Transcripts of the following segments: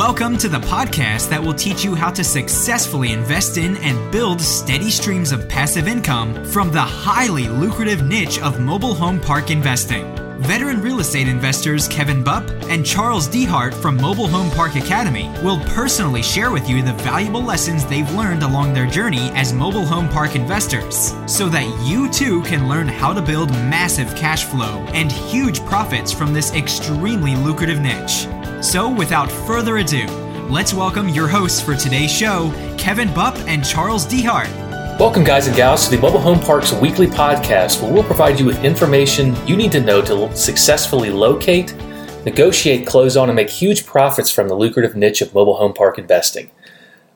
Welcome to the podcast that will teach you how to successfully invest in and build steady streams of passive income from the highly lucrative niche of mobile home park investing. Veteran real estate investors Kevin Bupp and Charles Dehart from Mobile Home Park Academy will personally share with you the valuable lessons they've learned along their journey as mobile home park investors so that you too can learn how to build massive cash flow and huge profits from this extremely lucrative niche. So, without further ado, let's welcome your hosts for today's show, Kevin Bupp and Charles Dehart. Welcome, guys and gals, to the Mobile Home Parks weekly podcast, where we'll provide you with information you need to know to successfully locate, negotiate, close on, and make huge profits from the lucrative niche of mobile home park investing.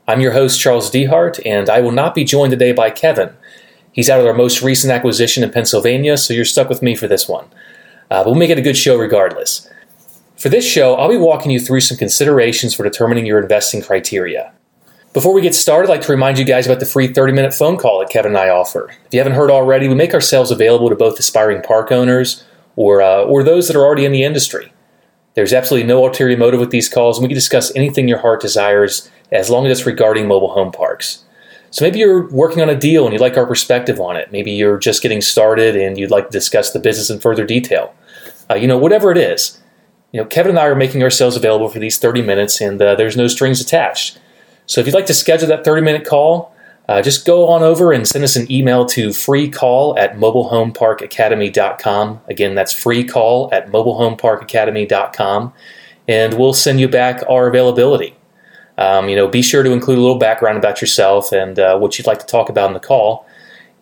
I'm your host, Charles Dehart, and I will not be joined today by Kevin. He's out of our most recent acquisition in Pennsylvania, so you're stuck with me for this one. Uh, but we'll make it a good show regardless. For this show, I'll be walking you through some considerations for determining your investing criteria. Before we get started, I'd like to remind you guys about the free 30 minute phone call that Kevin and I offer. If you haven't heard already, we make ourselves available to both aspiring park owners or, uh, or those that are already in the industry. There's absolutely no ulterior motive with these calls, and we can discuss anything your heart desires as long as it's regarding mobile home parks. So maybe you're working on a deal and you'd like our perspective on it. Maybe you're just getting started and you'd like to discuss the business in further detail. Uh, you know, whatever it is you know, Kevin and I are making ourselves available for these 30 minutes, and uh, there's no strings attached. So if you'd like to schedule that 30 minute call, uh, just go on over and send us an email to freecall at mobilehomeparkacademy.com. Again, that's freecall at mobilehomeparkacademy.com, and we'll send you back our availability. Um, you know, be sure to include a little background about yourself and uh, what you'd like to talk about in the call,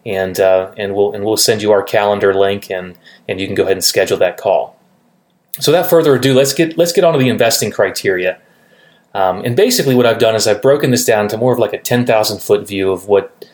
and uh, and we'll and we'll send you our calendar link, and and you can go ahead and schedule that call. So without further ado, let's get let's get on to the investing criteria. Um, and basically, what I've done is I've broken this down to more of like a ten thousand foot view of what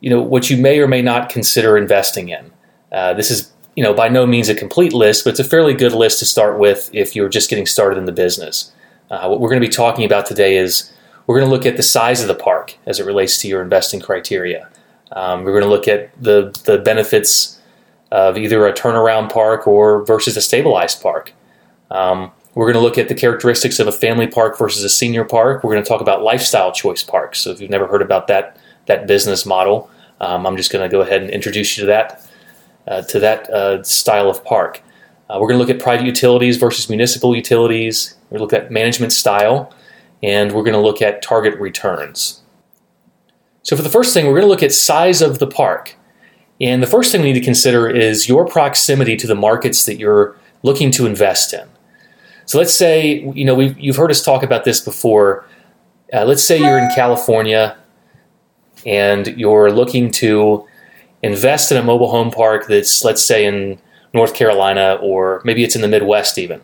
you know what you may or may not consider investing in. Uh, this is you know by no means a complete list, but it's a fairly good list to start with if you're just getting started in the business. Uh, what we're going to be talking about today is we're going to look at the size of the park as it relates to your investing criteria. Um, we're going to look at the the benefits of either a turnaround park or versus a stabilized park. Um, we're going to look at the characteristics of a family park versus a senior park. We're going to talk about lifestyle choice parks. So if you've never heard about that that business model, um, I'm just going to go ahead and introduce you to that uh, to that uh, style of park. Uh, we're going to look at private utilities versus municipal utilities. We're going to look at management style, and we're going to look at target returns. So for the first thing, we're going to look at size of the park. And the first thing we need to consider is your proximity to the markets that you're looking to invest in. So let's say, you know, we've, you've heard us talk about this before. Uh, let's say you're in California and you're looking to invest in a mobile home park that's, let's say, in North Carolina or maybe it's in the Midwest even.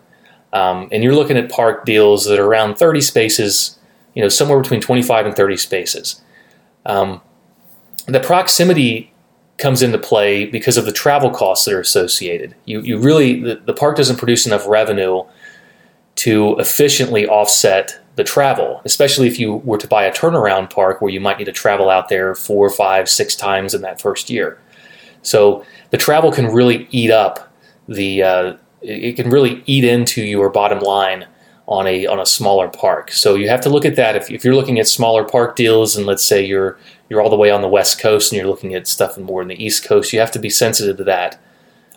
Um, and you're looking at park deals that are around 30 spaces, you know, somewhere between 25 and 30 spaces. Um, the proximity comes into play because of the travel costs that are associated. You, you really, the, the park doesn't produce enough revenue to efficiently offset the travel, especially if you were to buy a turnaround park where you might need to travel out there four, five, six times in that first year. So the travel can really eat up the, uh, it can really eat into your bottom line on a on a smaller park. So you have to look at that. If, if you're looking at smaller park deals, and let's say you're you're all the way on the west coast and you're looking at stuff more in the east coast, you have to be sensitive to that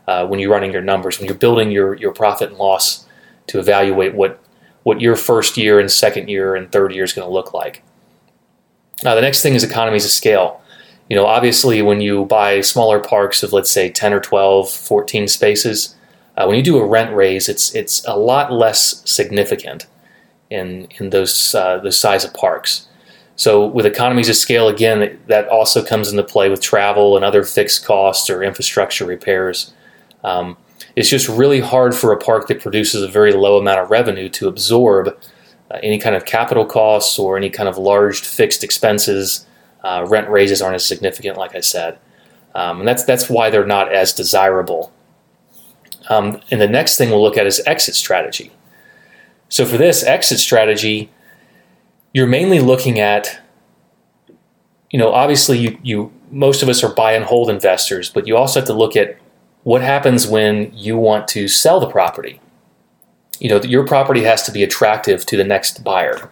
uh, when you're running your numbers, when you're building your, your profit and loss to evaluate what, what your first year and second year and third year is going to look like. Now, the next thing is economies of scale. You know, obviously, when you buy smaller parks of, let's say, 10 or 12, 14 spaces, uh, when you do a rent raise, it's, it's a lot less significant in, in those, uh, those size of parks. So with economies of scale, again, that also comes into play with travel and other fixed costs or infrastructure repairs. Um, it's just really hard for a park that produces a very low amount of revenue to absorb uh, any kind of capital costs or any kind of large fixed expenses. Uh, rent raises aren't as significant, like I said, um, and that's that's why they're not as desirable. Um, and the next thing we'll look at is exit strategy. So for this exit strategy, you're mainly looking at you know obviously you, you most of us are buy and hold investors but you also have to look at what happens when you want to sell the property you know, your property has to be attractive to the next buyer.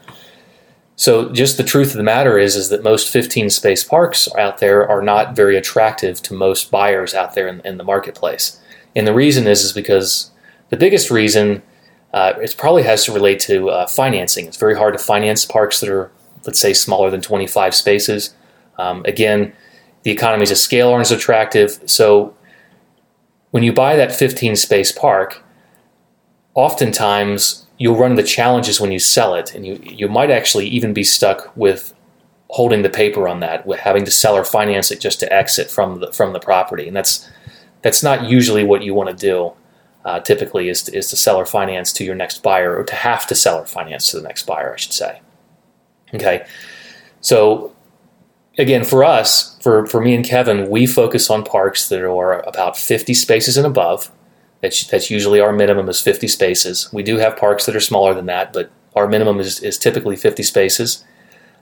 So just the truth of the matter is is that most 15 space parks out there are not very attractive to most buyers out there in, in the marketplace. And the reason is is because the biggest reason uh, it probably has to relate to uh, financing. It's very hard to finance parks that are, let's say, smaller than 25 spaces. Um, again, the economies of scale aren't as attractive. So when you buy that 15 space park, oftentimes you'll run into challenges when you sell it, and you you might actually even be stuck with holding the paper on that, with having to sell or finance it just to exit from the from the property, and that's that's not usually what you want to do. Uh, typically, is to, is to sell or finance to your next buyer, or to have to sell or finance to the next buyer, I should say. Okay, so again, for us, for for me and Kevin, we focus on parks that are about 50 spaces and above that's, that's usually our minimum is 50 spaces. We do have parks that are smaller than that, but our minimum is, is typically 50 spaces.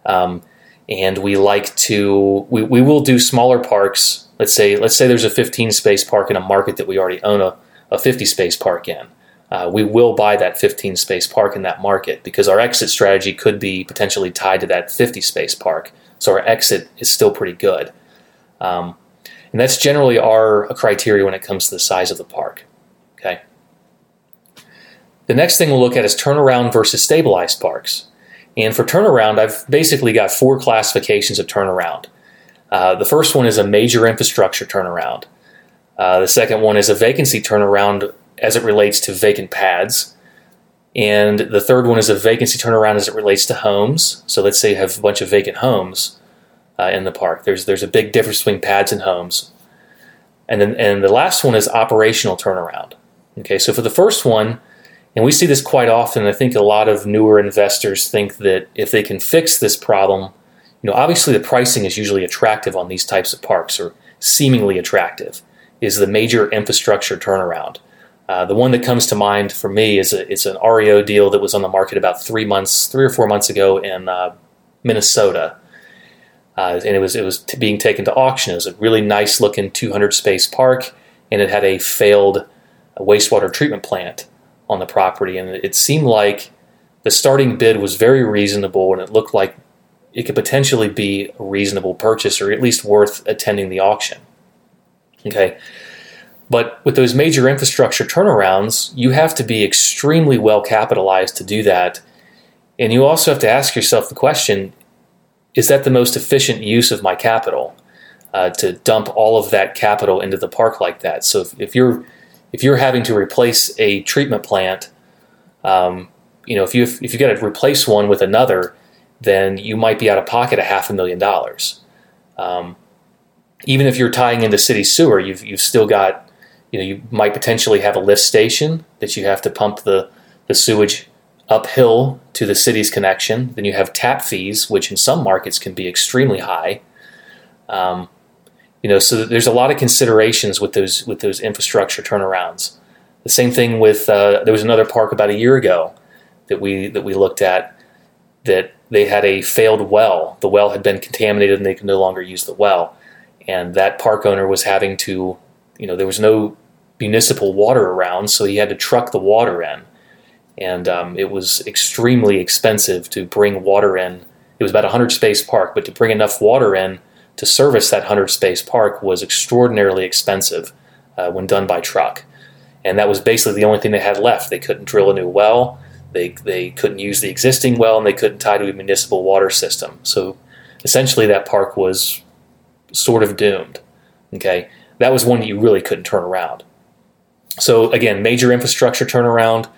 Um, and we like to we, we will do smaller parks. Let's say let's say there's a 15 space park in a market that we already own a, a 50 space park in. Uh, we will buy that 15 space park in that market because our exit strategy could be potentially tied to that 50 space park. So our exit is still pretty good. Um, and that's generally our criteria when it comes to the size of the park. Okay. The next thing we'll look at is turnaround versus stabilized parks. And for turnaround, I've basically got four classifications of turnaround. Uh, the first one is a major infrastructure turnaround. Uh, the second one is a vacancy turnaround as it relates to vacant pads. And the third one is a vacancy turnaround as it relates to homes. So let's say you have a bunch of vacant homes uh, in the park. There's there's a big difference between pads and homes. And then and the last one is operational turnaround. Okay, so for the first one, and we see this quite often, I think a lot of newer investors think that if they can fix this problem, you know, obviously the pricing is usually attractive on these types of parks, or seemingly attractive, is the major infrastructure turnaround. Uh, the one that comes to mind for me is a, it's an REO deal that was on the market about three months, three or four months ago in uh, Minnesota, uh, and it was it was t- being taken to auction. It was a really nice looking 200 space park, and it had a failed a wastewater treatment plant on the property, and it seemed like the starting bid was very reasonable, and it looked like it could potentially be a reasonable purchase, or at least worth attending the auction. Okay. But with those major infrastructure turnarounds, you have to be extremely well capitalized to do that. And you also have to ask yourself the question is that the most efficient use of my capital uh, to dump all of that capital into the park like that? So if, if you're if you're having to replace a treatment plant, um, you know, if you if you got to replace one with another, then you might be out of pocket a half a million dollars. Um, even if you're tying into city sewer, you've you've still got, you know, you might potentially have a lift station that you have to pump the the sewage uphill to the city's connection. Then you have tap fees, which in some markets can be extremely high. Um, you know, so there's a lot of considerations with those with those infrastructure turnarounds. The same thing with uh, there was another park about a year ago that we that we looked at that they had a failed well. The well had been contaminated and they could no longer use the well. And that park owner was having to, you know, there was no municipal water around, so he had to truck the water in. And um, it was extremely expensive to bring water in. It was about a 100 space park, but to bring enough water in to service that 100 space park was extraordinarily expensive uh, when done by truck. And that was basically the only thing they had left. They couldn't drill a new well, they, they couldn't use the existing well, and they couldn't tie to a municipal water system. So essentially, that park was sort of doomed. Okay, that was one you really couldn't turn around. So again, major infrastructure turnaround,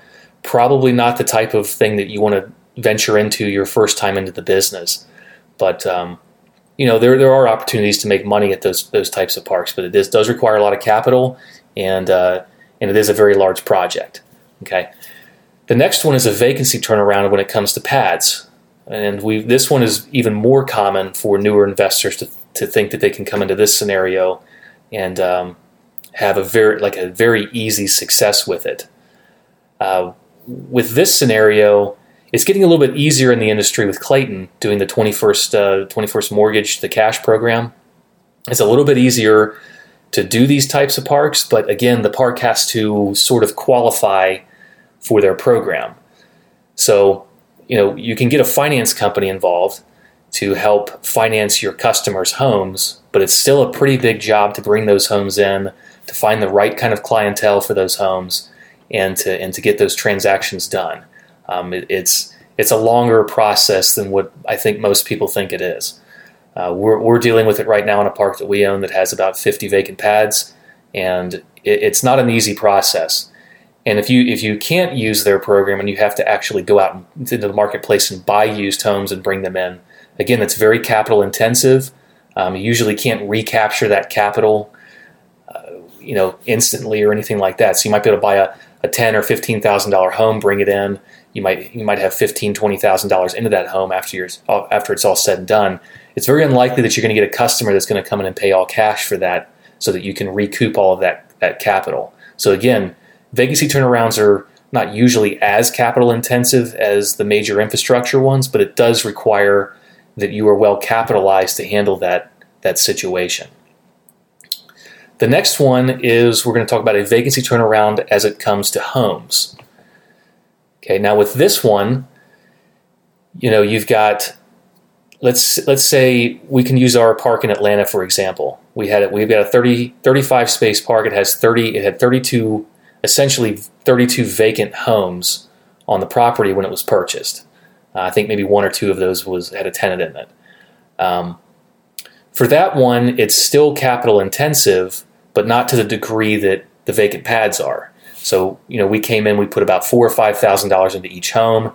probably not the type of thing that you want to venture into your first time into the business. But um, you know there there are opportunities to make money at those those types of parks, but it is, does require a lot of capital and uh, and it is a very large project. Okay, the next one is a vacancy turnaround when it comes to pads, and we this one is even more common for newer investors to to think that they can come into this scenario and um, have a very like a very easy success with it. Uh, with this scenario, it's getting a little bit easier in the industry with Clayton doing the 21st, uh, 21st mortgage, the cash program. It's a little bit easier to do these types of parks, but again, the park has to sort of qualify for their program. So, you know, you can get a finance company involved to help finance your customers' homes, but it's still a pretty big job to bring those homes in, to find the right kind of clientele for those homes, and to and to get those transactions done. Um, it, it's it's a longer process than what I think most people think it is. Uh, we're, we're dealing with it right now in a park that we own that has about 50 vacant pads, and it, it's not an easy process. And if you if you can't use their program and you have to actually go out into the marketplace and buy used homes and bring them in, again, it's very capital intensive. Um, you usually can't recapture that capital, you know, instantly or anything like that. So you might be able to buy a, a ten or fifteen thousand dollar home, bring it in. You might you might have fifteen twenty thousand dollars into that home after you after it's all said and done. It's very unlikely that you're going to get a customer that's going to come in and pay all cash for that, so that you can recoup all of that that capital. So again Vacancy turnarounds are not usually as capital intensive as the major infrastructure ones, but it does require that you are well capitalized to handle that, that situation. The next one is we're going to talk about a vacancy turnaround as it comes to homes. Okay, now with this one, you know, you've got let's let's say we can use our park in Atlanta for example. We had we've got a 30 35 space park. It has 30 it had 32 essentially 32 vacant homes on the property when it was purchased. Uh, I think maybe one or two of those was had a tenant in it. Um, for that one, it's still capital intensive, but not to the degree that the vacant pads are. So, you know, we came in, we put about four or five thousand dollars into each home,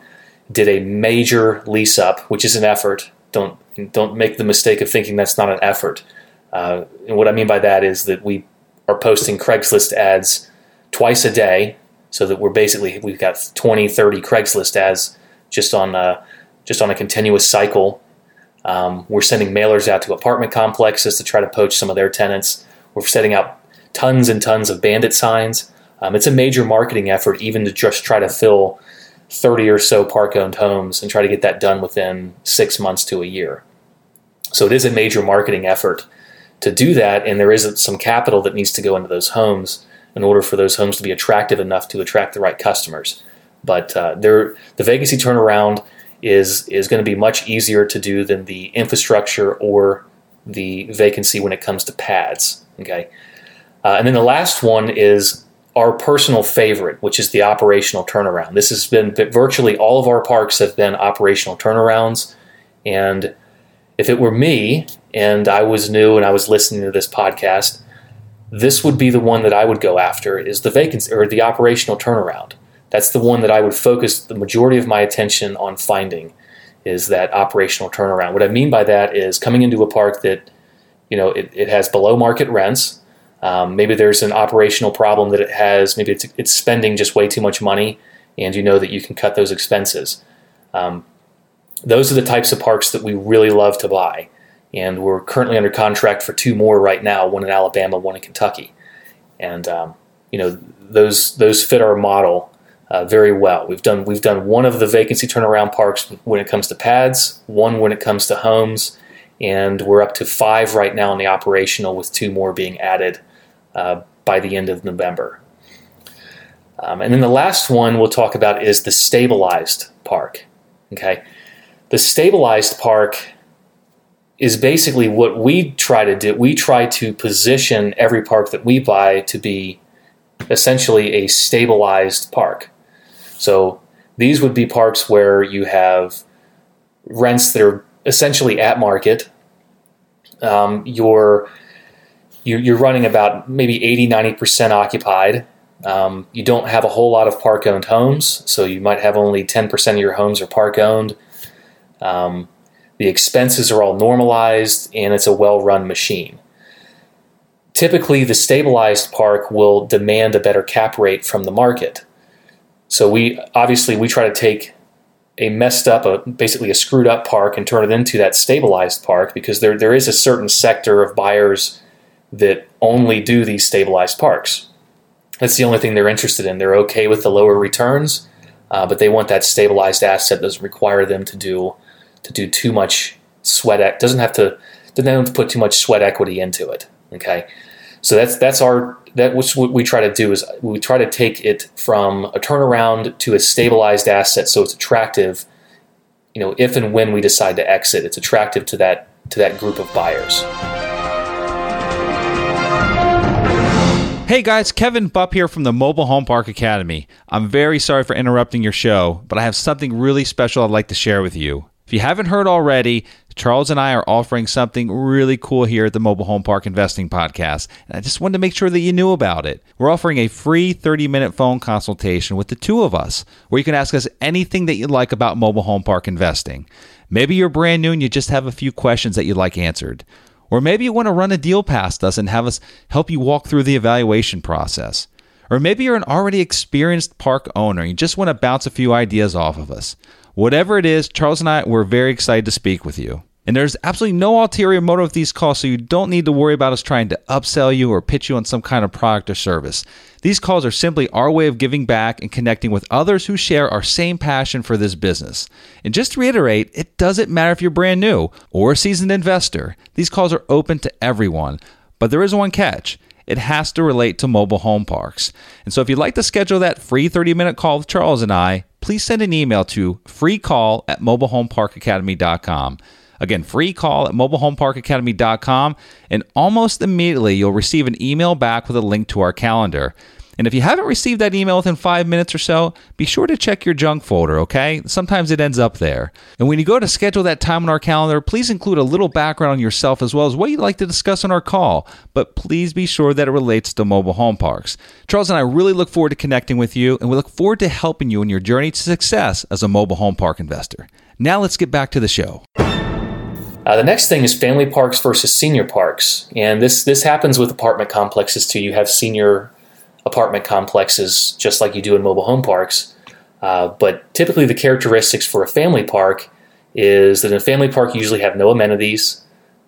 did a major lease up, which is an effort. Don't don't make the mistake of thinking that's not an effort. Uh, and what I mean by that is that we are posting Craigslist ads twice a day so that we're basically we've got 20 30 craigslist ads just on a, uh, just on a continuous cycle um, we're sending mailers out to apartment complexes to try to poach some of their tenants we're setting up tons and tons of bandit signs um, it's a major marketing effort even to just try to fill 30 or so park owned homes and try to get that done within six months to a year so it is a major marketing effort to do that and there is some capital that needs to go into those homes in order for those homes to be attractive enough to attract the right customers. But uh, the vacancy turnaround is is going to be much easier to do than the infrastructure or the vacancy when it comes to pads. Okay, uh, and then the last one is our personal favorite, which is the operational turnaround. This has been virtually all of our parks have been operational turnarounds, and if it were me and I was new and I was listening to this podcast, this would be the one that I would go after is the vacancy or the operational turnaround. That's the one that I would focus the majority of my attention on finding is that operational turnaround. What I mean by that is coming into a park that you know it, it has below market rents. Um, maybe there's an operational problem that it has. Maybe it's, it's spending just way too much money, and you know that you can cut those expenses. Um, those are the types of parks that we really love to buy and we're currently under contract for two more right now, one in Alabama, one in Kentucky, and um, you know those those fit our model uh, very well. We've done we've done one of the vacancy turnaround parks when it comes to pads, one when it comes to homes, and we're up to five right now in the operational, with two more being added uh, by the end of November. Um, and then the last one we'll talk about is the stabilized park. Okay, the stabilized park is basically what we try to do. We try to position every park that we buy to be essentially a stabilized park. So these would be parks where you have rents that are essentially at market. Um, you're you're running about maybe 80 90% occupied um, you don't have a whole lot of park owned homes so you might have only 10% of your homes are park owned um, the expenses are all normalized, and it's a well run machine. Typically, the stabilized park will demand a better cap rate from the market. So we obviously we try to take a messed up, a, basically a screwed up park and turn it into that stabilized park because there, there is a certain sector of buyers that only do these stabilized parks. That's the only thing they're interested in. They're okay with the lower returns, uh, but they want that stabilized asset that doesn't require them to do to do too much sweat. doesn't have to doesn't have to put too much sweat equity into it. Okay, So that's that's our that what we try to do is we try to take it from a turnaround to a stabilized asset, so it's attractive. You know, if and when we decide to exit, it's attractive to that to that group of buyers. Hey guys, Kevin Bupp here from the Mobile Home Park Academy. I'm very sorry for interrupting your show, but I have something really special I'd like to share with you. If you haven't heard already, Charles and I are offering something really cool here at the Mobile Home Park Investing Podcast, and I just wanted to make sure that you knew about it. We're offering a free 30 minute phone consultation with the two of us, where you can ask us anything that you like about mobile home park investing. Maybe you're brand new and you just have a few questions that you'd like answered. Or maybe you want to run a deal past us and have us help you walk through the evaluation process. Or maybe you're an already experienced park owner and you just want to bounce a few ideas off of us. Whatever it is, Charles and I, we're very excited to speak with you. And there's absolutely no ulterior motive with these calls, so you don't need to worry about us trying to upsell you or pitch you on some kind of product or service. These calls are simply our way of giving back and connecting with others who share our same passion for this business. And just to reiterate, it doesn't matter if you're brand new or a seasoned investor, these calls are open to everyone. But there is one catch it has to relate to mobile home parks. And so if you'd like to schedule that free 30 minute call with Charles and I, please send an email to freecall at mobilehomeparkacademy.com. Again, free call at mobilehomeparkacademy.com, and almost immediately you'll receive an email back with a link to our calendar. And if you haven't received that email within five minutes or so, be sure to check your junk folder, okay? Sometimes it ends up there. And when you go to schedule that time on our calendar, please include a little background on yourself as well as what you'd like to discuss on our call. But please be sure that it relates to mobile home parks. Charles and I really look forward to connecting with you, and we look forward to helping you in your journey to success as a mobile home park investor. Now let's get back to the show. Uh, the next thing is family parks versus senior parks, and this this happens with apartment complexes too. You have senior apartment complexes just like you do in mobile home parks, uh, but typically the characteristics for a family park is that in a family park you usually have no amenities.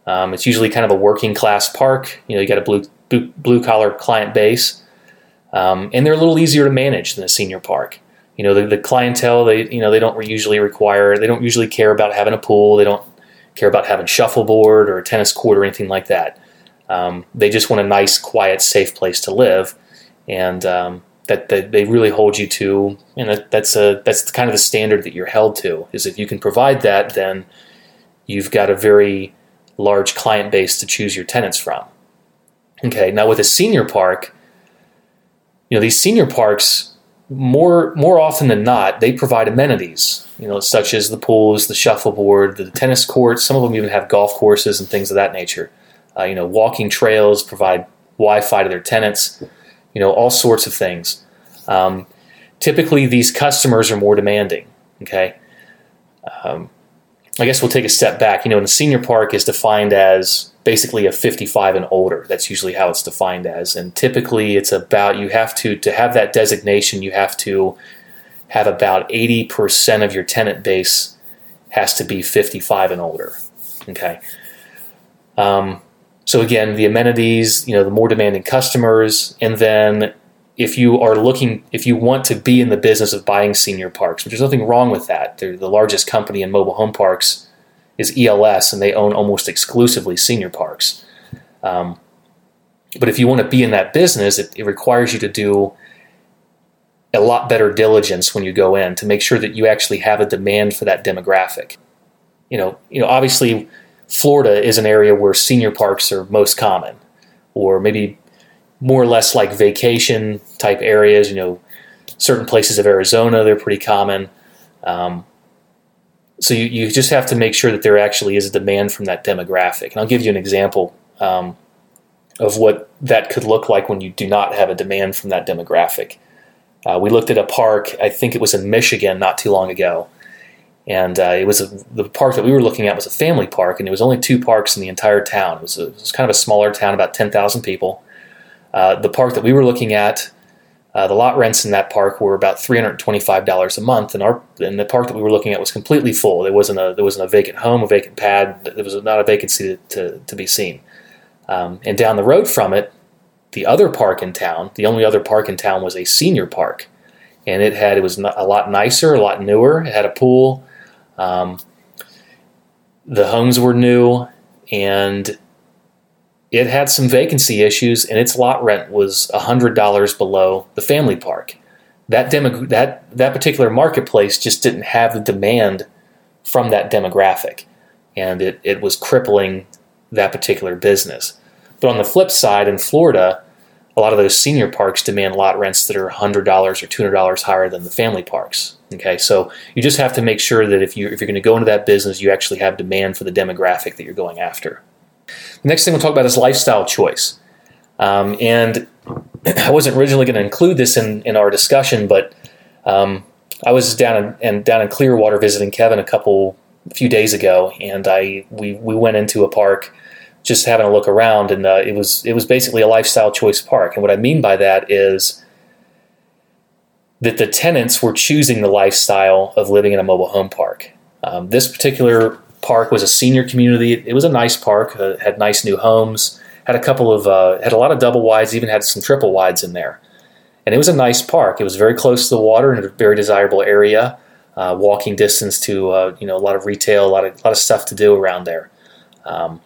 Um, it's usually kind of a working class park. You know, you got a blue blue, collar client base, um, and they're a little easier to manage than a senior park. You know, the, the clientele they you know they don't usually require they don't usually care about having a pool. They don't care about having shuffleboard or a tennis court or anything like that. Um, they just want a nice, quiet, safe place to live, and um, that, that, they really hold you to. And that, that's a that's kind of the standard that you're held to. Is if you can provide that, then you've got a very large client base to choose your tenants from. Okay, now with a senior park, you know these senior parks more more often than not they provide amenities you know, such as the pools, the shuffleboard, the tennis courts. Some of them even have golf courses and things of that nature. Uh, you know, walking trails provide Wi-Fi to their tenants. You know, all sorts of things. Um, typically, these customers are more demanding. Okay, um, I guess we'll take a step back. You know, in the senior park is defined as basically a 55 and older. That's usually how it's defined as, and typically it's about you have to to have that designation. You have to have about 80% of your tenant base has to be 55 and older. Okay. Um, so again, the amenities, you know, the more demanding customers, and then if you are looking, if you want to be in the business of buying senior parks, which there's nothing wrong with that. They're the largest company in mobile home parks is ELS, and they own almost exclusively senior parks. Um, but if you want to be in that business, it, it requires you to do a lot better diligence when you go in to make sure that you actually have a demand for that demographic. You know, you know, obviously Florida is an area where senior parks are most common, or maybe more or less like vacation type areas. You know, certain places of Arizona they're pretty common. Um, so you, you just have to make sure that there actually is a demand from that demographic. And I'll give you an example um, of what that could look like when you do not have a demand from that demographic. Uh, we looked at a park, I think it was in Michigan not too long ago. And uh, it was a, the park that we were looking at was a family park, and it was only two parks in the entire town. It was, a, it was kind of a smaller town, about 10,000 people. Uh, the park that we were looking at, uh, the lot rents in that park were about $325 a month, and our and the park that we were looking at was completely full. There wasn't a there wasn't a vacant home, a vacant pad. There was not a vacancy to, to, to be seen. Um, and down the road from it, the other park in town, the only other park in town was a senior park, and it had it was a lot nicer, a lot newer. It had a pool. Um, the homes were new, and it had some vacancy issues, and its lot rent was hundred dollars below the family park. That demo, that that particular marketplace just didn't have the demand from that demographic, and it, it was crippling that particular business. But on the flip side, in Florida, a lot of those senior parks demand lot rents that are $100 or $200 higher than the family parks. Okay, so you just have to make sure that if, you, if you're going to go into that business, you actually have demand for the demographic that you're going after. The next thing we'll talk about is lifestyle choice. Um, and I wasn't originally going to include this in, in our discussion, but um, I was down in, and down in Clearwater visiting Kevin a couple a few days ago, and I we, we went into a park just having a look around, and uh, it was it was basically a lifestyle choice park. And what I mean by that is that the tenants were choosing the lifestyle of living in a mobile home park. Um, this particular park was a senior community. It was a nice park, uh, had nice new homes, had a couple of uh, had a lot of double wides, even had some triple wides in there. And it was a nice park. It was very close to the water in a very desirable area, uh, walking distance to uh, you know a lot of retail, a lot of a lot of stuff to do around there. Um,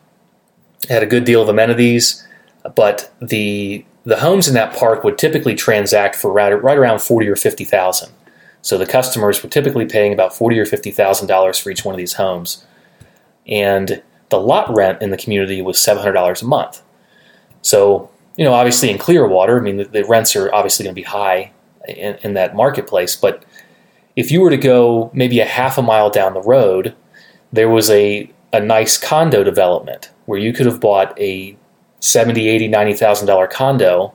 had a good deal of amenities, but the the homes in that park would typically transact for right, right around forty or fifty thousand. So the customers were typically paying about forty or fifty thousand dollars for each one of these homes, and the lot rent in the community was seven hundred dollars a month. So you know, obviously in Clearwater, I mean, the, the rents are obviously going to be high in, in that marketplace, but if you were to go maybe a half a mile down the road, there was a a nice condo development where you could have bought a 70 80 90000 dollar condo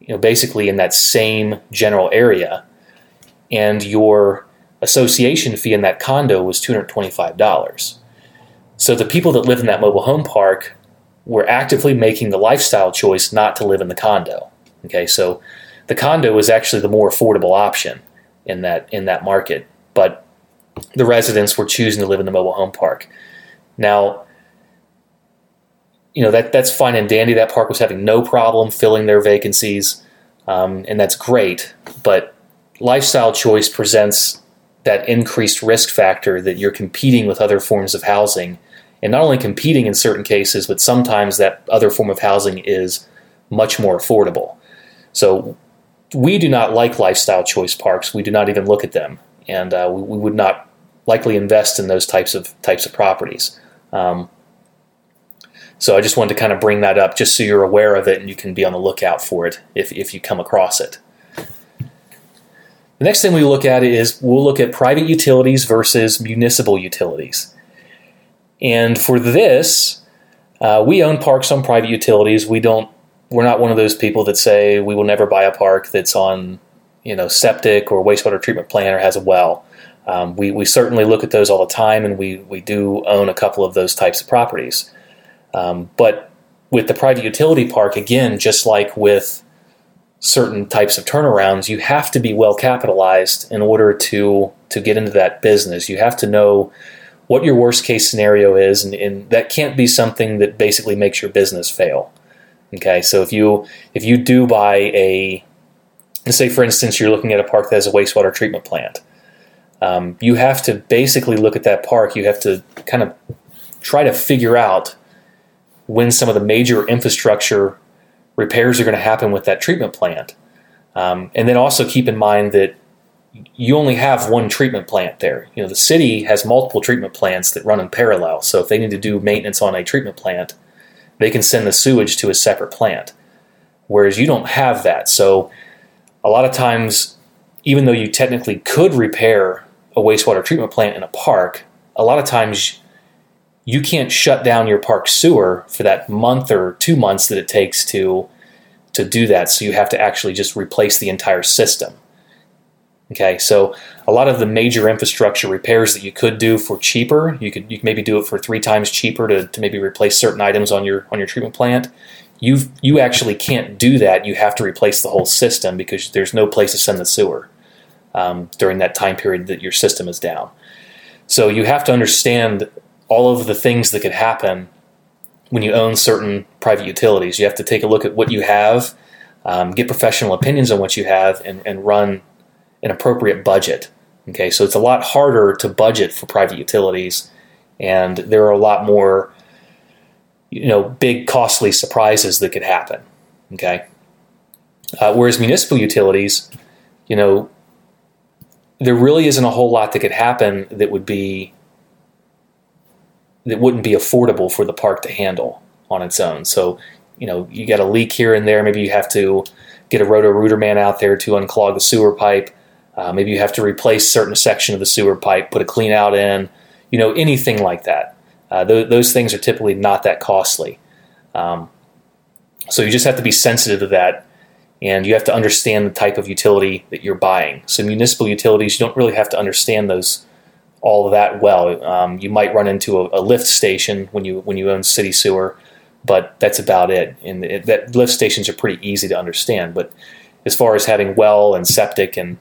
you know basically in that same general area and your association fee in that condo was $225 so the people that live in that mobile home park were actively making the lifestyle choice not to live in the condo okay? So the condo was actually the more affordable option in that in that market but the residents were choosing to live in the mobile home park. Now, you know that that's fine and dandy. That park was having no problem filling their vacancies, um, and that's great. But lifestyle choice presents that increased risk factor that you're competing with other forms of housing, and not only competing in certain cases, but sometimes that other form of housing is much more affordable. So we do not like lifestyle choice parks. We do not even look at them and uh, we, we, would not likely invest in those types of types of properties. Um, so I just wanted to kind of bring that up, just so you're aware of it and you can be on the lookout for it if if you come across it. The next thing we look at is we'll look at private utilities versus municipal utilities. And for this, uh, we own parks on private utilities. We don't. We're not one of those people that say we will never buy a park that's on you know septic or wastewater treatment plant or has a well. Um, we, we certainly look at those all the time, and we, we do own a couple of those types of properties. Um, but with the private utility park, again, just like with certain types of turnarounds, you have to be well capitalized in order to to get into that business. You have to know what your worst case scenario is, and, and that can't be something that basically makes your business fail. Okay, so if you if you do buy a say, for instance, you're looking at a park that has a wastewater treatment plant. Um, you have to basically look at that park. You have to kind of try to figure out when some of the major infrastructure repairs are going to happen with that treatment plant. Um, and then also keep in mind that you only have one treatment plant there. You know, the city has multiple treatment plants that run in parallel. So if they need to do maintenance on a treatment plant, they can send the sewage to a separate plant. Whereas you don't have that. So a lot of times, even though you technically could repair a wastewater treatment plant in a park, a lot of times you can't shut down your park sewer for that month or two months that it takes to to do that. So you have to actually just replace the entire system. Okay, so a lot of the major infrastructure repairs that you could do for cheaper, you could you could maybe do it for three times cheaper to, to maybe replace certain items on your on your treatment plant you you actually can't do that. You have to replace the whole system because there's no place to send the sewer um, during that time period that your system is down. So you have to understand all of the things that could happen when you own certain private utilities. You have to take a look at what you have, um, get professional opinions on what you have, and, and run an appropriate budget. Okay, so it's a lot harder to budget for private utilities, and there are a lot more you know, big costly surprises that could happen. Okay. Uh, whereas municipal utilities, you know, there really isn't a whole lot that could happen that would be that wouldn't be affordable for the park to handle on its own. So, you know, you got a leak here and there. Maybe you have to get a roto rooter man out there to unclog the sewer pipe. Uh, maybe you have to replace certain section of the sewer pipe, put a clean out in, you know, anything like that. Uh, th- those things are typically not that costly. Um, so you just have to be sensitive to that, and you have to understand the type of utility that you're buying. So municipal utilities, you don't really have to understand those all that well. Um, you might run into a, a, lift station when you when you own city sewer, but that's about it. And it, that lift stations are pretty easy to understand. But as far as having well and septic and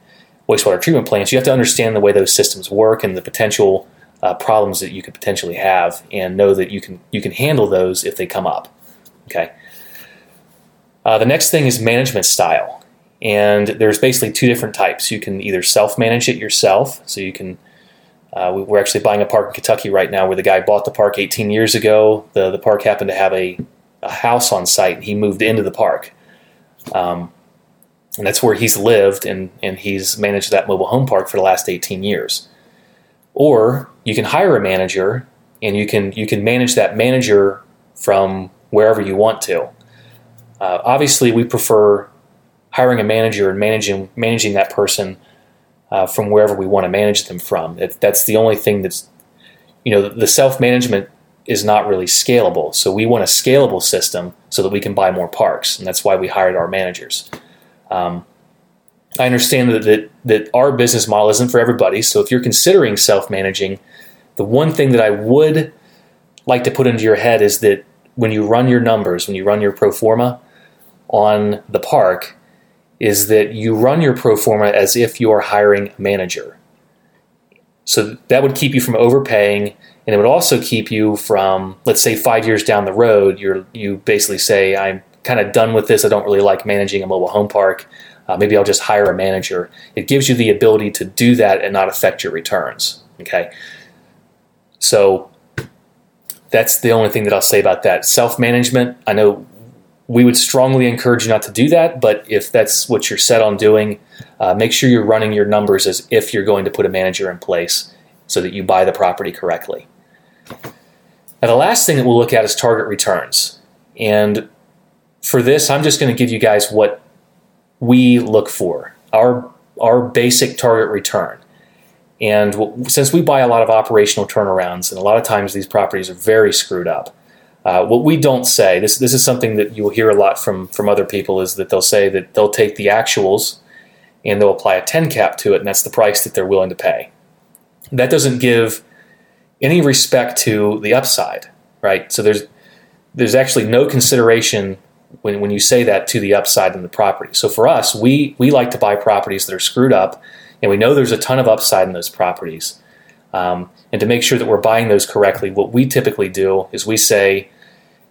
wastewater treatment plants, you have to understand the way those systems work and the potential uh, problems that you could potentially have, and know that you can you can handle those if they come up. Okay. Uh, the next thing is management style, and there's basically two different types. You can either self-manage it yourself, so you can. Uh, we're actually buying a park in Kentucky right now where the guy bought the park 18 years ago. The the park happened to have a, a house on site, and he moved into the park. Um, and that's where he's lived and, and he's managed that mobile home park for the last 18 years or you can hire a manager and you can you can manage that manager from wherever you want to uh, obviously we prefer hiring a manager and managing managing that person uh, from wherever we want to manage them from it, that's the only thing that's you know the, the self-management is not really scalable so we want a scalable system so that we can buy more parks and that's why we hired our managers um, I understand that, that that our business model isn't for everybody. So if you're considering self-managing, the one thing that I would like to put into your head is that when you run your numbers, when you run your pro forma on the park, is that you run your pro forma as if you are hiring a manager. So that would keep you from overpaying, and it would also keep you from, let's say, five years down the road, you're you basically say, I'm kind of done with this. I don't really like managing a mobile home park. Uh, maybe I'll just hire a manager. It gives you the ability to do that and not affect your returns. Okay. So that's the only thing that I'll say about that. Self management, I know we would strongly encourage you not to do that, but if that's what you're set on doing, uh, make sure you're running your numbers as if you're going to put a manager in place so that you buy the property correctly. Now, the last thing that we'll look at is target returns. And for this, I'm just going to give you guys what we look for our our basic target return. And since we buy a lot of operational turnarounds, and a lot of times these properties are very screwed up, uh, what we don't say this this is something that you'll hear a lot from from other people is that they'll say that they'll take the actuals and they'll apply a 10 cap to it, and that's the price that they're willing to pay. That doesn't give any respect to the upside, right? So there's there's actually no consideration when, when you say that to the upside in the property. So for us, we, we like to buy properties that are screwed up, and we know there's a ton of upside in those properties. Um, and to make sure that we're buying those correctly, what we typically do is we say,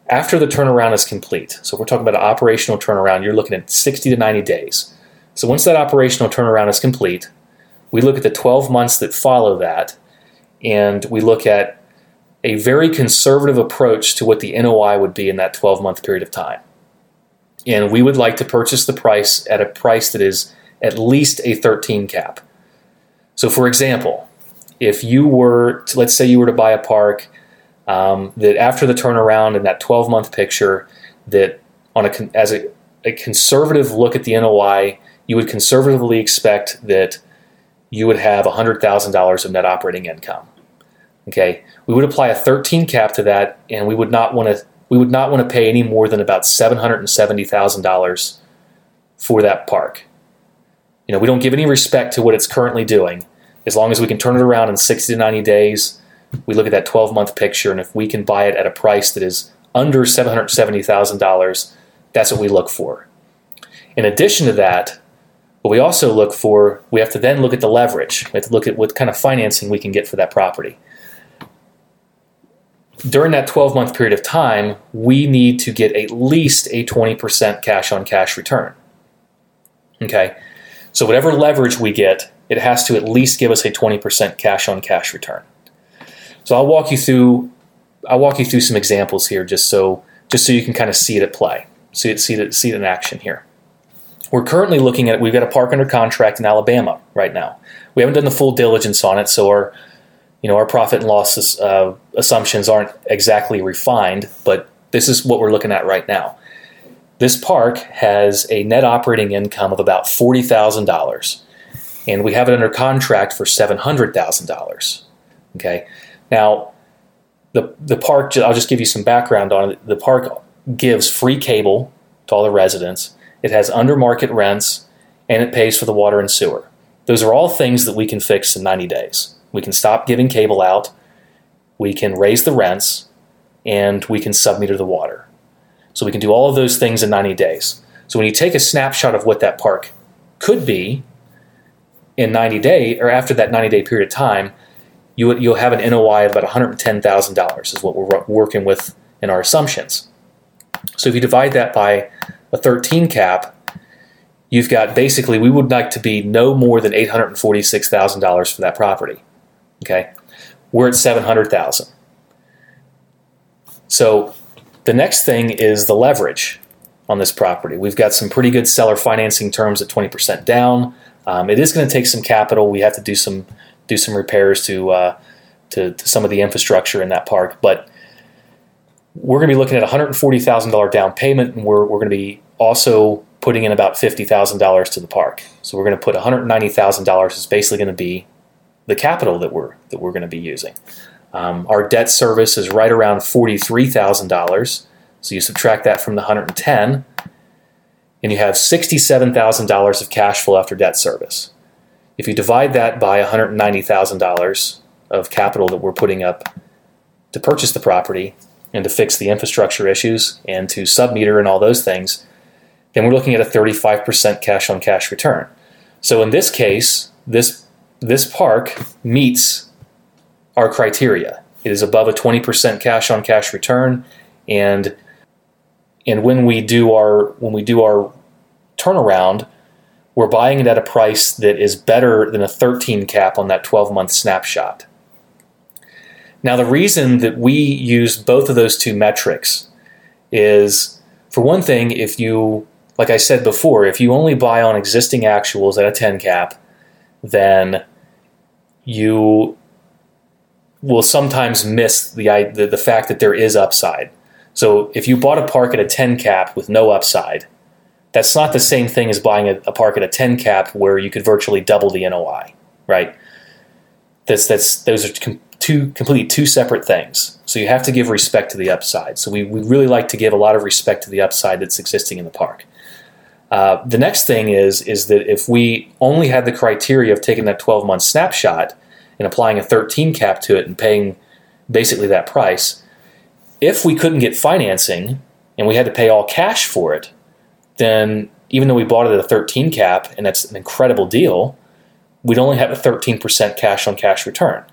after the turnaround is complete, so if we're talking about an operational turnaround, you're looking at 60 to 90 days. So once that operational turnaround is complete, we look at the 12 months that follow that, and we look at a very conservative approach to what the NOI would be in that 12 month period of time and we would like to purchase the price at a price that is at least a 13 cap. So, for example, if you were, to, let's say you were to buy a park um, that after the turnaround in that 12 month picture, that on a as a, a conservative look at the NOI, you would conservatively expect that you would have $100,000 of net operating income. Okay, we would apply a 13 cap to that, and we would not want to we would not want to pay any more than about $770,000 for that park. You know, we don't give any respect to what it's currently doing. As long as we can turn it around in 60 to 90 days, we look at that 12 month picture, and if we can buy it at a price that is under $770,000, that's what we look for. In addition to that, what we also look for, we have to then look at the leverage. We have to look at what kind of financing we can get for that property during that 12 month period of time, we need to get at least a 20% cash on cash return. Okay, so whatever leverage we get, it has to at least give us a 20% cash on cash return. So I'll walk you through I'll walk you through some examples here, just so just so you can kind of see it at play, see it see it see it in action here. We're currently looking at we've got a park under contract in Alabama right now. We haven't done the full diligence on it, so our you know our profit and loss uh, assumptions aren't exactly refined, but this is what we're looking at right now. This park has a net operating income of about forty thousand dollars, and we have it under contract for seven hundred thousand dollars. Okay, now the the park. I'll just give you some background on it. The park gives free cable to all the residents. It has under market rents, and it pays for the water and sewer. Those are all things that we can fix in 90 days. We can stop giving cable out, we can raise the rents, and we can submeter the water. So we can do all of those things in 90 days. So when you take a snapshot of what that park could be in 90 day or after that 90 day period of time, you you'll have an NOI of about $110,000 is what we're working with in our assumptions. So if you divide that by a 13 cap, you've got basically we would like to be no more than $846,000 for that property. Okay? We're at 700,000. So the next thing is the leverage on this property. We've got some pretty good seller financing terms at 20% down. Um, it is going to take some capital. We have to do some do some repairs to, uh, to, to some of the infrastructure in that park, but we're going to be looking at a $140,000 down payment, and we're, we're going to be also putting in about $50,000 to the park. So we're going to put $190,000 is basically going to be the capital that we're that we're going to be using. Um, our debt service is right around $43,000. So you subtract that from the 110 and you have $67,000 of cash flow after debt service. If you divide that by $190,000 of capital that we're putting up to purchase the property and to fix the infrastructure issues and to submeter and all those things, then we're looking at a 35% cash on cash return. So in this case, this this park meets our criteria. It is above a 20% cash on cash return and and when we do our when we do our turnaround, we're buying it at a price that is better than a 13 cap on that 12 month snapshot. Now, the reason that we use both of those two metrics is for one thing, if you, like I said before, if you only buy on existing actuals at a 10 cap, then you will sometimes miss the, the, the fact that there is upside. So if you bought a park at a 10 cap with no upside, that's not the same thing as buying a, a park at a 10 cap where you could virtually double the NOI, right? That's that's those are com- two completely two separate things. So you have to give respect to the upside. So we, we really like to give a lot of respect to the upside that's existing in the park. Uh, the next thing is is that if we only had the criteria of taking that 12 month snapshot and applying a 13 cap to it and paying basically that price, if we couldn't get financing and we had to pay all cash for it, then even though we bought it at a 13 cap and that's an incredible deal, we'd only have a 13% cash on cash return.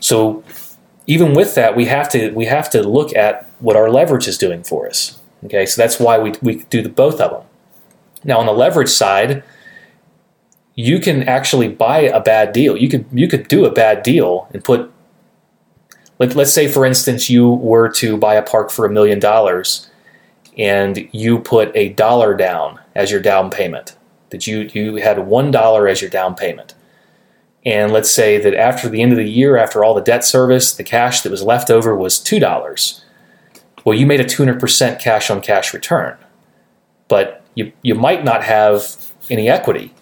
So even with that, we have to we have to look at what our leverage is doing for us. Okay, so that's why we, we do the, both of them. Now on the leverage side, you can actually buy a bad deal. You could you could do a bad deal and put let, let's say for instance you were to buy a park for a million dollars and you put a dollar down as your down payment. That you you had one dollar as your down payment. And let's say that after the end of the year, after all the debt service, the cash that was left over was two dollars. Well, you made a 200% cash on cash return, but you, you might not have any equity.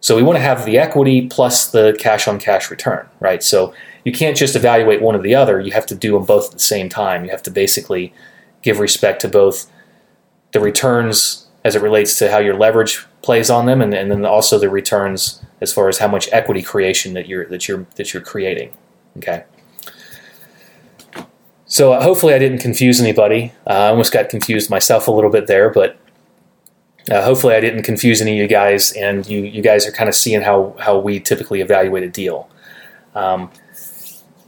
So we want to have the equity plus the cash on cash return, right? So you can't just evaluate one or the other. You have to do them both at the same time. You have to basically give respect to both the returns as it relates to how your leverage plays on them, and, and then also the returns as far as how much equity creation that you're that you're that you're creating. Okay. So uh, hopefully I didn't confuse anybody. Uh, I almost got confused myself a little bit there, but uh, hopefully I didn't confuse any of you guys, and you you guys are kind of seeing how how we typically evaluate a deal. Um,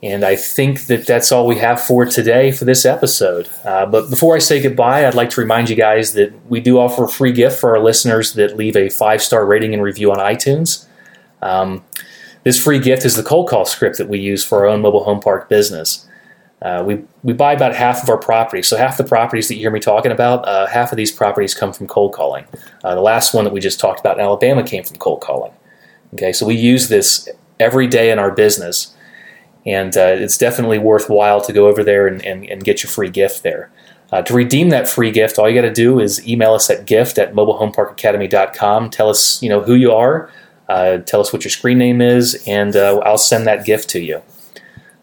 and I think that that's all we have for today for this episode. Uh, but before I say goodbye, I'd like to remind you guys that we do offer a free gift for our listeners that leave a five star rating and review on iTunes. Um, this free gift is the cold call script that we use for our own mobile home park business. Uh, we, we buy about half of our properties. So, half the properties that you hear me talking about, uh, half of these properties come from cold calling. Uh, the last one that we just talked about in Alabama came from cold calling. Okay, so we use this every day in our business, and uh, it's definitely worthwhile to go over there and, and, and get your free gift there. Uh, to redeem that free gift, all you got to do is email us at gift at mobilehomeparkacademy.com. Tell us, you know, who you are, uh, tell us what your screen name is, and uh, I'll send that gift to you.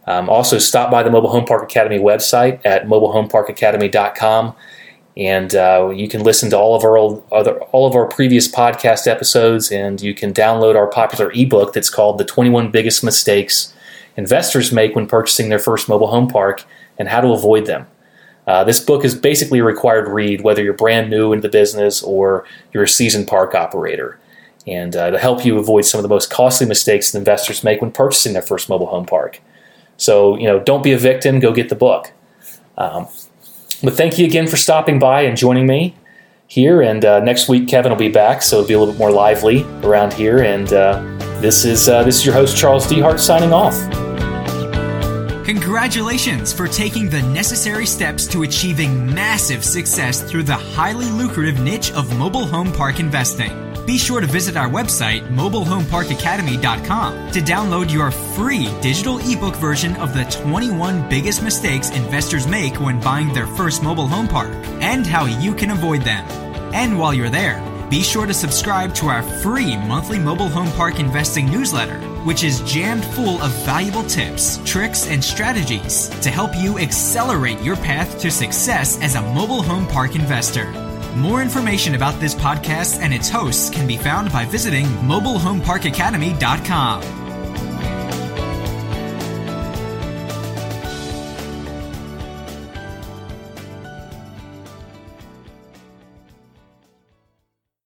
Um, also, stop by the Mobile Home Park Academy website at mobilehomeparkacademy.com, and uh, you can listen to all of our old, other, all of our previous podcast episodes, and you can download our popular ebook that's called "The 21 Biggest Mistakes Investors Make When Purchasing Their First Mobile Home Park and How to Avoid Them." Uh, this book is basically a required read, whether you're brand new into the business or you're a seasoned park operator and uh, to help you avoid some of the most costly mistakes that investors make when purchasing their first mobile home park. So, you know, don't be a victim, go get the book. Um, but thank you again for stopping by and joining me here. And uh, next week, Kevin will be back, so it'll be a little bit more lively around here. And uh, this is uh, this is your host Charles Dehart signing off. Congratulations for taking the necessary steps to achieving massive success through the highly lucrative niche of mobile home park investing. Be sure to visit our website, mobilehomeparkacademy.com, to download your free digital ebook version of the 21 biggest mistakes investors make when buying their first mobile home park and how you can avoid them. And while you're there, be sure to subscribe to our free monthly mobile home park investing newsletter, which is jammed full of valuable tips, tricks, and strategies to help you accelerate your path to success as a mobile home park investor. More information about this podcast and its hosts can be found by visiting mobilehomeparkacademy.com.